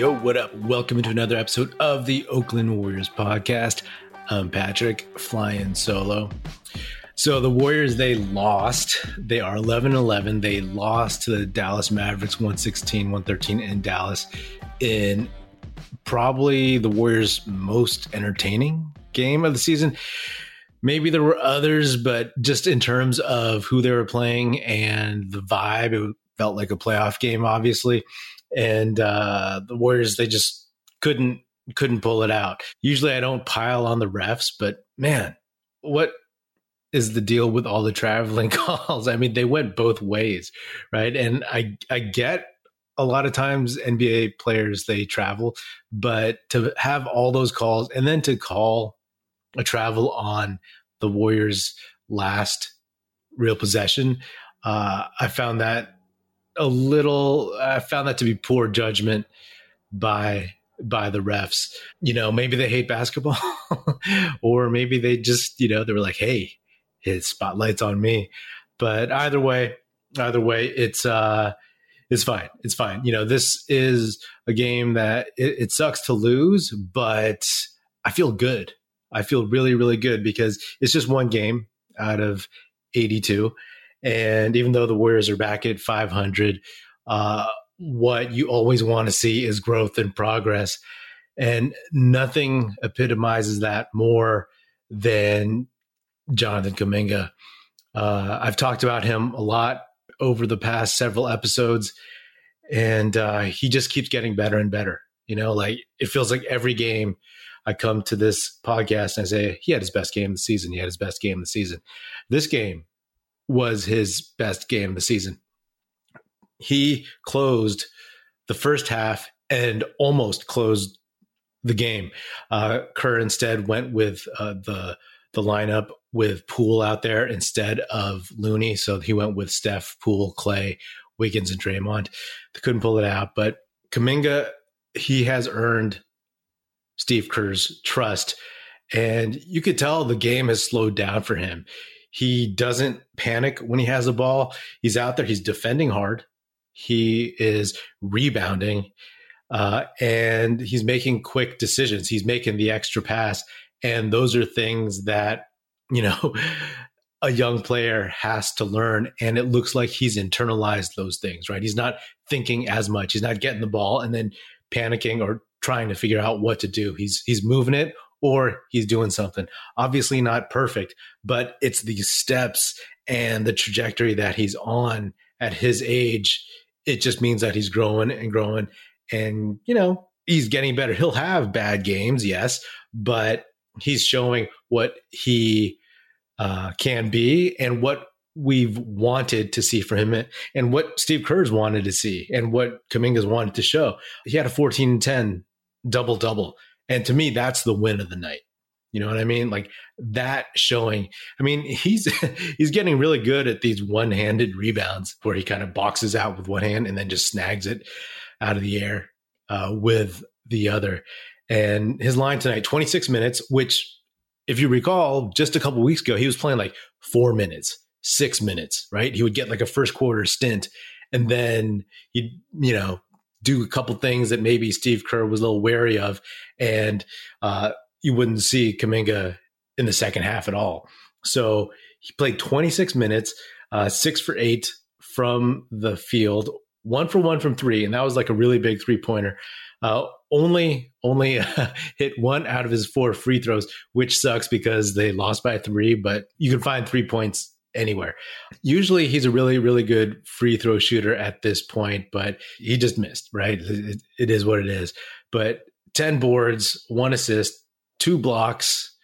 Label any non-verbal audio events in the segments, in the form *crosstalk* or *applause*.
Yo, what up? Welcome to another episode of the Oakland Warriors podcast. I'm Patrick, flying solo. So the Warriors, they lost. They are 11 11. They lost to the Dallas Mavericks 116 113 in Dallas in probably the Warriors' most entertaining game of the season. Maybe there were others, but just in terms of who they were playing and the vibe, it felt like a playoff game, obviously and uh, the Warriors they just couldn't couldn't pull it out. Usually I don't pile on the refs, but man, what is the deal with all the traveling *laughs* calls? I mean, they went both ways, right? And I I get a lot of times NBA players they travel, but to have all those calls and then to call a travel on the Warriors' last real possession, uh, I found that a little. I found that to be poor judgment by by the refs. You know, maybe they hate basketball, *laughs* or maybe they just you know they were like, hey, his spotlight's on me. But either way, either way, it's uh, it's fine. It's fine. You know, this is a game that it, it sucks to lose, but I feel good. I feel really, really good because it's just one game out of 82. And even though the Warriors are back at 500, uh, what you always want to see is growth and progress. And nothing epitomizes that more than Jonathan Kuminga. Uh, I've talked about him a lot over the past several episodes, and uh, he just keeps getting better and better. You know, like it feels like every game I come to this podcast and I say, he had his best game of the season. He had his best game of the season. This game, was his best game of the season. He closed the first half and almost closed the game. Uh, Kerr instead went with uh, the the lineup with Poole out there instead of Looney, so he went with Steph, Poole, Clay, Wiggins, and Draymond. They couldn't pull it out, but Kuminga, he has earned Steve Kerr's trust, and you could tell the game has slowed down for him. He doesn't panic when he has the ball. He's out there. He's defending hard. He is rebounding, uh, and he's making quick decisions. He's making the extra pass, and those are things that you know *laughs* a young player has to learn. And it looks like he's internalized those things. Right? He's not thinking as much. He's not getting the ball and then panicking or trying to figure out what to do. He's he's moving it or he's doing something. Obviously, not perfect, but it's these steps and the trajectory that he's on at his age. It just means that he's growing and growing. And, you know, he's getting better. He'll have bad games, yes, but he's showing what he uh, can be and what we've wanted to see for him and what Steve Kerr's wanted to see and what Kuminga's wanted to show. He had a 14 10 double double and to me, that's the win of the night. You know what I mean? Like that showing. I mean, he's *laughs* he's getting really good at these one-handed rebounds where he kind of boxes out with one hand and then just snags it out of the air uh, with the other. And his line tonight, 26 minutes, which if you recall, just a couple weeks ago, he was playing like four minutes, six minutes, right? He would get like a first quarter stint and then he'd, you know, do a couple things that maybe Steve Kerr was a little wary of, and uh, you wouldn't see Kuminga in the second half at all. So he played 26 minutes, uh, six for eight from the field, one for one from three, and that was like a really big three pointer. Uh, only only *laughs* hit one out of his four free throws, which sucks because they lost by three. But you can find three points anywhere. Usually he's a really, really good free throw shooter at this point, but he just missed, right? it, it is what it is. But 10 boards, one assist, two blocks,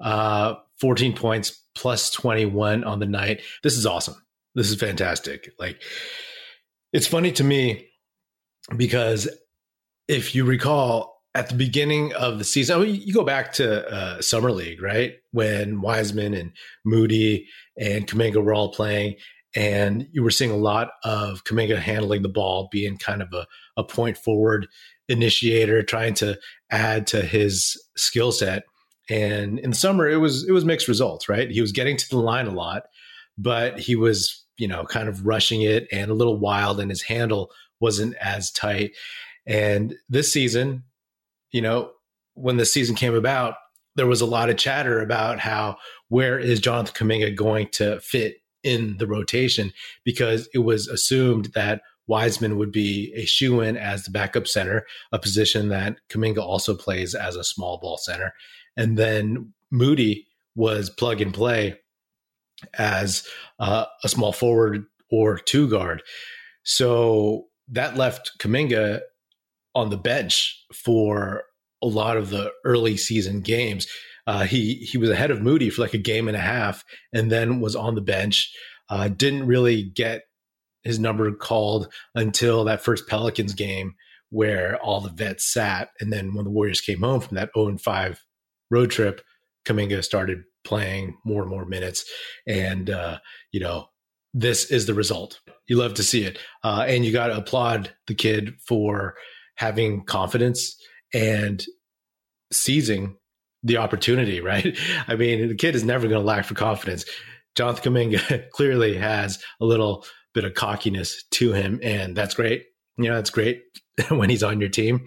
uh, 14 points plus 21 on the night. This is awesome. This is fantastic. Like, it's funny to me because if you recall, at the beginning of the season, I mean, you go back to uh, summer league, right? When Wiseman and Moody and Kuminga were all playing, and you were seeing a lot of Kuminga handling the ball, being kind of a, a point forward initiator, trying to add to his skill set. And in the summer, it was it was mixed results, right? He was getting to the line a lot, but he was you know kind of rushing it and a little wild, and his handle wasn't as tight. And this season, you know, when the season came about, there was a lot of chatter about how where is Jonathan Kuminga going to fit in the rotation because it was assumed that Wiseman would be a shoe in as the backup center, a position that Kuminga also plays as a small ball center. And then Moody was plug and play as uh, a small forward or two guard. So that left Kuminga on the bench for a lot of the early season games. Uh, he he was ahead of Moody for like a game and a half, and then was on the bench. Uh, didn't really get his number called until that first Pelicans game where all the vets sat, and then when the Warriors came home from that 0 5 road trip, Kuminga started playing more and more minutes, and uh, you know this is the result. You love to see it, uh, and you got to applaud the kid for having confidence and seizing the opportunity, *laughs* right? I mean, the kid is never going to lack for confidence. Jonathan Kuminga *laughs* clearly has a little bit of cockiness to him, and that's great. You know, that's great *laughs* when he's on your team.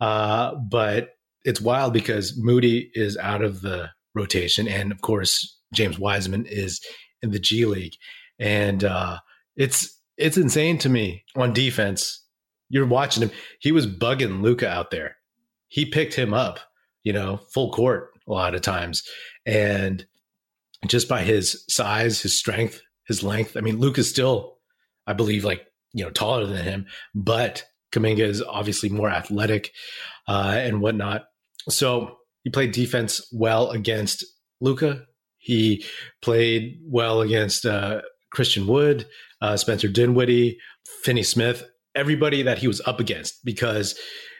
Uh, but it's wild because Moody is out of the rotation, and of course, James Wiseman is in the G League, and uh, it's it's insane to me on defense. You're watching him; he was bugging Luka out there. He picked him up you know, full court a lot of times. And just by his size, his strength, his length, I mean, Luke is still, I believe, like, you know, taller than him, but Kuminga is obviously more athletic uh, and whatnot. So he played defense well against Luka. He played well against uh, Christian Wood, uh, Spencer Dinwiddie, Finney Smith, everybody that he was up against because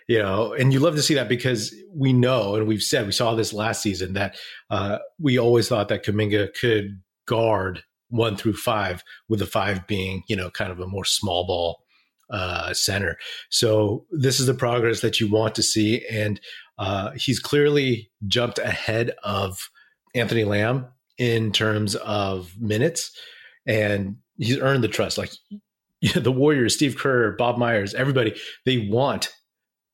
you know, and you love to see that because we know, and we've said, we saw this last season that uh, we always thought that Kuminga could guard one through five, with the five being, you know, kind of a more small ball uh, center. So this is the progress that you want to see, and uh, he's clearly jumped ahead of Anthony Lamb in terms of minutes, and he's earned the trust. Like *laughs* the Warriors, Steve Kerr, Bob Myers, everybody, they want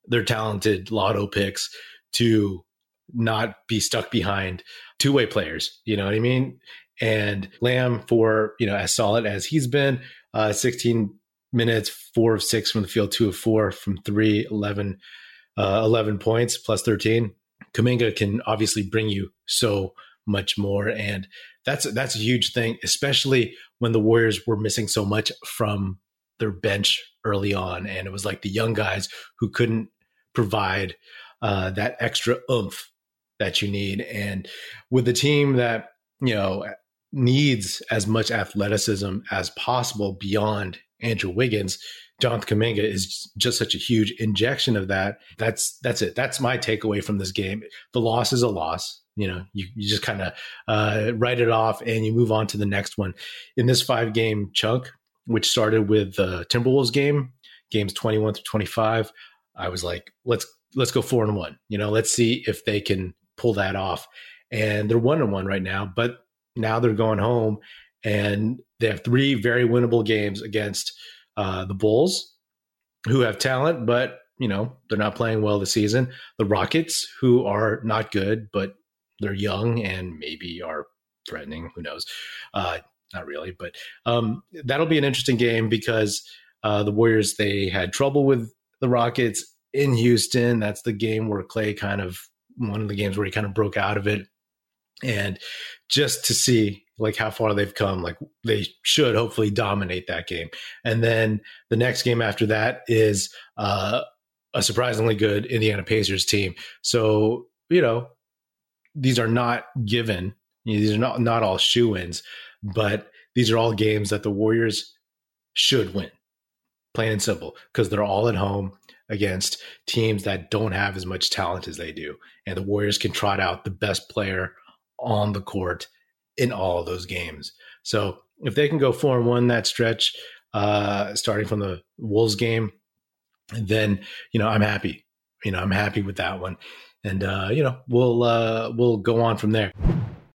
their talented lotto picks to not be stuck behind two way players. You know what I mean? And Lamb, for, you know, as solid as he's been, uh, 16 minutes, four of six from the field, two of four from three, 11, uh, 11 points plus 13. Kuminga can obviously bring you so much more. And that's, that's a huge thing, especially when the Warriors were missing so much from their bench early on. And it was like the young guys who couldn't provide uh, that extra oomph that you need. And with a team that, you know, needs as much athleticism as possible beyond Andrew Wiggins, Jonathan Kuminga is just such a huge injection of that. That's that's it. That's my takeaway from this game. The loss is a loss. You know, you, you just kind of uh, write it off and you move on to the next one. In this five game chunk, which started with the Timberwolves game, games 21 through 25, I was like, let's let's go four and one. You know, let's see if they can pull that off. And they're one and one right now, but now they're going home and they have three very winnable games against uh, the Bulls, who have talent, but you know they're not playing well this season. The Rockets, who are not good, but they're young and maybe are threatening. Who knows? Uh, not really, but um, that'll be an interesting game because uh, the Warriors they had trouble with the Rockets in Houston. That's the game where Clay kind of one of the games where he kind of broke out of it. And just to see like how far they've come, like they should hopefully dominate that game. And then the next game after that is uh, a surprisingly good Indiana Pacers team. So, you know, these are not given. These are not not all shoe ins, but these are all games that the Warriors should win plain and simple, because they're all at home against teams that don't have as much talent as they do. And the Warriors can trot out the best player on the court in all of those games. So if they can go four and one that stretch, uh, starting from the Wolves game, then you know I'm happy. You know I'm happy with that one, and uh, you know we'll uh, we'll go on from there.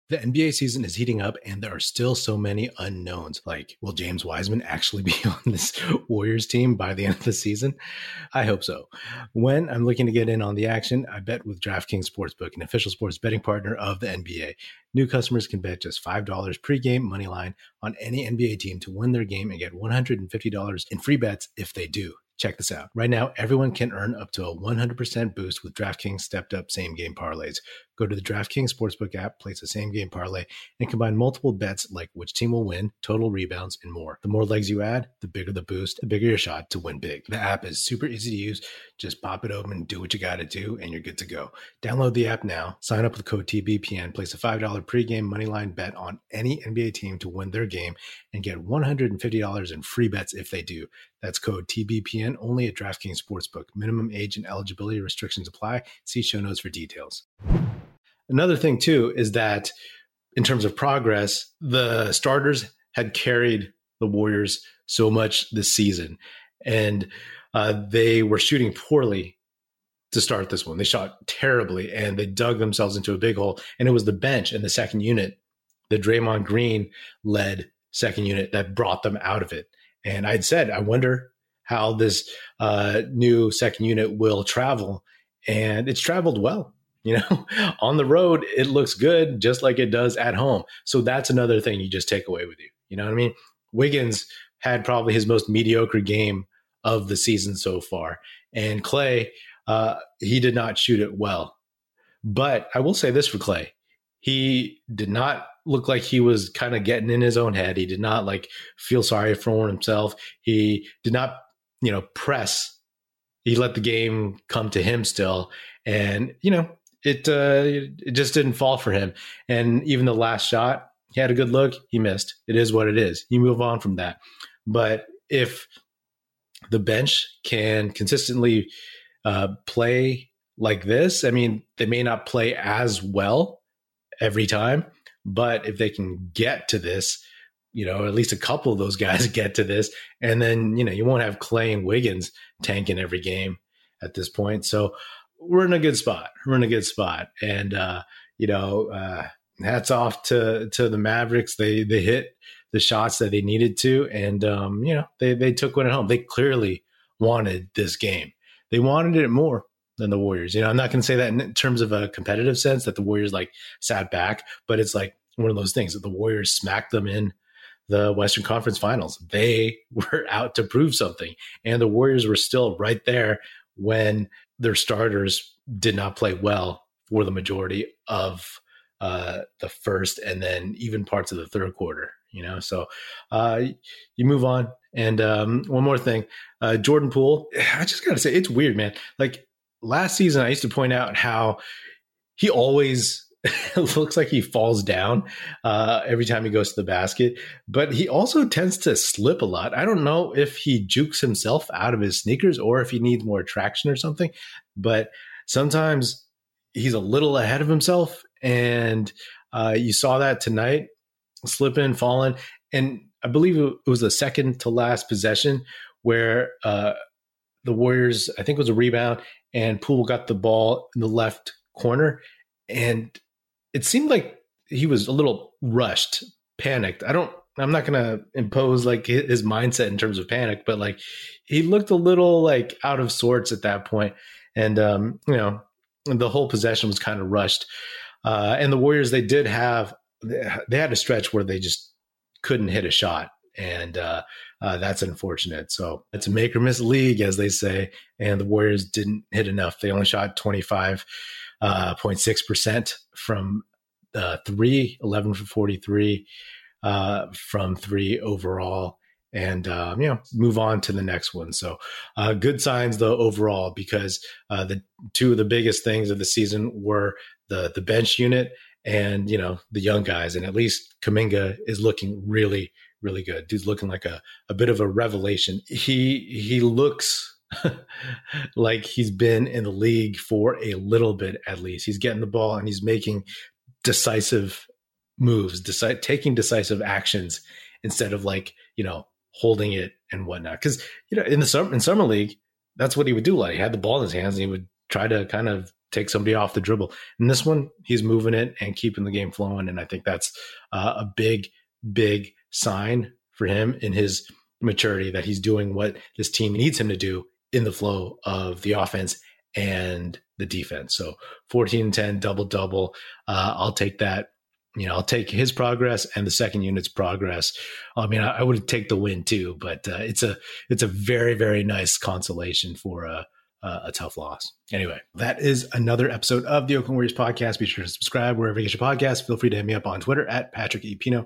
The NBA season is heating up, and there are still so many unknowns. Like, will James Wiseman actually *laughs* be on this Warriors team by the end of the season? I hope so. When I'm looking to get in on the action, I bet with DraftKings Sportsbook, an official sports betting partner of the NBA. New customers can bet just $5 pregame money line on any NBA team to win their game and get $150 in free bets if they do. Check this out. Right now, everyone can earn up to a 100% boost with DraftKings stepped up same game parlays. Go to the DraftKings Sportsbook app, place a same game parlay, and combine multiple bets like which team will win, total rebounds, and more. The more legs you add, the bigger the boost, the bigger your shot to win big. The app is super easy to use. Just pop it open, do what you got to do, and you're good to go. Download the app now, sign up with code TBPN, place a $5 pregame moneyline bet on any NBA team to win their game, and get $150 in free bets if they do. That's code TBPN only at DraftKings Sportsbook. Minimum age and eligibility restrictions apply. See show notes for details. Another thing, too, is that in terms of progress, the starters had carried the Warriors so much this season, and uh, they were shooting poorly to start this one. They shot terribly and they dug themselves into a big hole. And it was the bench and the second unit, the Draymond Green led second unit, that brought them out of it. And I'd said, I wonder how this uh, new second unit will travel. And it's traveled well. *laughs* You know, on the road, it looks good just like it does at home. So that's another thing you just take away with you. You know what I mean? Wiggins had probably his most mediocre game of the season so far. And Clay, uh, he did not shoot it well. But I will say this for Clay he did not look like he was kind of getting in his own head. He did not like feel sorry for himself. He did not, you know, press. He let the game come to him still. And, you know, it uh, it just didn't fall for him. And even the last shot, he had a good look. He missed. It is what it is. You move on from that. But if the bench can consistently uh, play like this, I mean, they may not play as well every time, but if they can get to this, you know, at least a couple of those guys *laughs* get to this, and then you know you won't have Clay and Wiggins tanking every game at this point. So we're in a good spot. We're in a good spot, and uh, you know, uh, hats off to to the Mavericks. They they hit the shots that they needed to, and um, you know, they they took one at home. They clearly wanted this game. They wanted it more than the Warriors. You know, I'm not going to say that in terms of a competitive sense that the Warriors like sat back, but it's like one of those things that the Warriors smacked them in the Western Conference Finals. They *laughs* were out to prove something, and the Warriors were still right there when their starters did not play well for the majority of uh, the first and then even parts of the third quarter. You know, so uh, you move on. And um, one more thing, uh, Jordan Poole. *sighs* I just got to say, it's weird, man. Like last season, I used to point out how he always *laughs* looks like he falls down uh, every time he goes to the basket, but he also tends to slip a lot. I don't know if he jukes himself out of his sneakers or if he needs more traction or something, but sometimes he's a little ahead of himself. And uh, you saw that tonight, slipping, falling. And I believe it was the second to last possession where uh, the Warriors, I think it was a rebound, and Poole got the ball in the left corner. And it seemed like he was a little rushed, panicked. I don't I'm not going to impose like his mindset in terms of panic, but like he looked a little like out of sorts at that point. And, um, you know, the whole possession was kind of rushed. Uh, and the Warriors, they did have, they had a stretch where they just couldn't hit a shot. And, uh, uh, that's unfortunate. So it's a make or miss league, as they say. And the Warriors didn't hit enough. They only shot 25.6% uh, from uh, three, 11 for 43 uh, from three overall. And um, you know, move on to the next one. So, uh, good signs though overall because the two of the biggest things of the season were the the bench unit and you know the young guys. And at least Kuminga is looking really, really good. Dude's looking like a, a bit of a revelation. He he looks *laughs* like he's been in the league for a little bit at least. He's getting the ball and he's making decisive moves, decide, taking decisive actions instead of like, you know, holding it and whatnot. Cause, you know, in the summer, in summer league, that's what he would do. Like he had the ball in his hands and he would try to kind of take somebody off the dribble. And this one, he's moving it and keeping the game flowing. And I think that's uh, a big, big sign for him in his maturity that he's doing what this team needs him to do in the flow of the offense and the defense. So 14 and 10, double double. Uh, I'll take that. You know, I'll take his progress and the second unit's progress. I mean, I, I would take the win too, but uh, it's a it's a very very nice consolation for a uh, a tough loss. Anyway, that is another episode of the Oakland Warriors podcast. Be sure to subscribe wherever you get your podcast. Feel free to hit me up on Twitter at Patrick E. Pino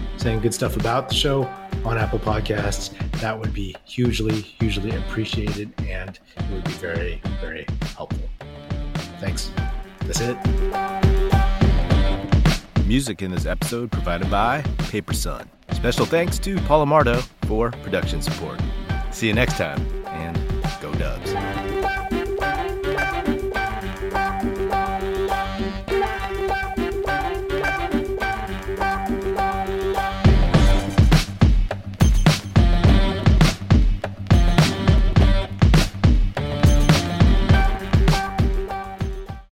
saying good stuff about the show on Apple Podcasts, that would be hugely, hugely appreciated and it would be very, very helpful. Thanks. That's it. Music in this episode provided by Paper Sun. Special thanks to Paul Amardo for production support. See you next time.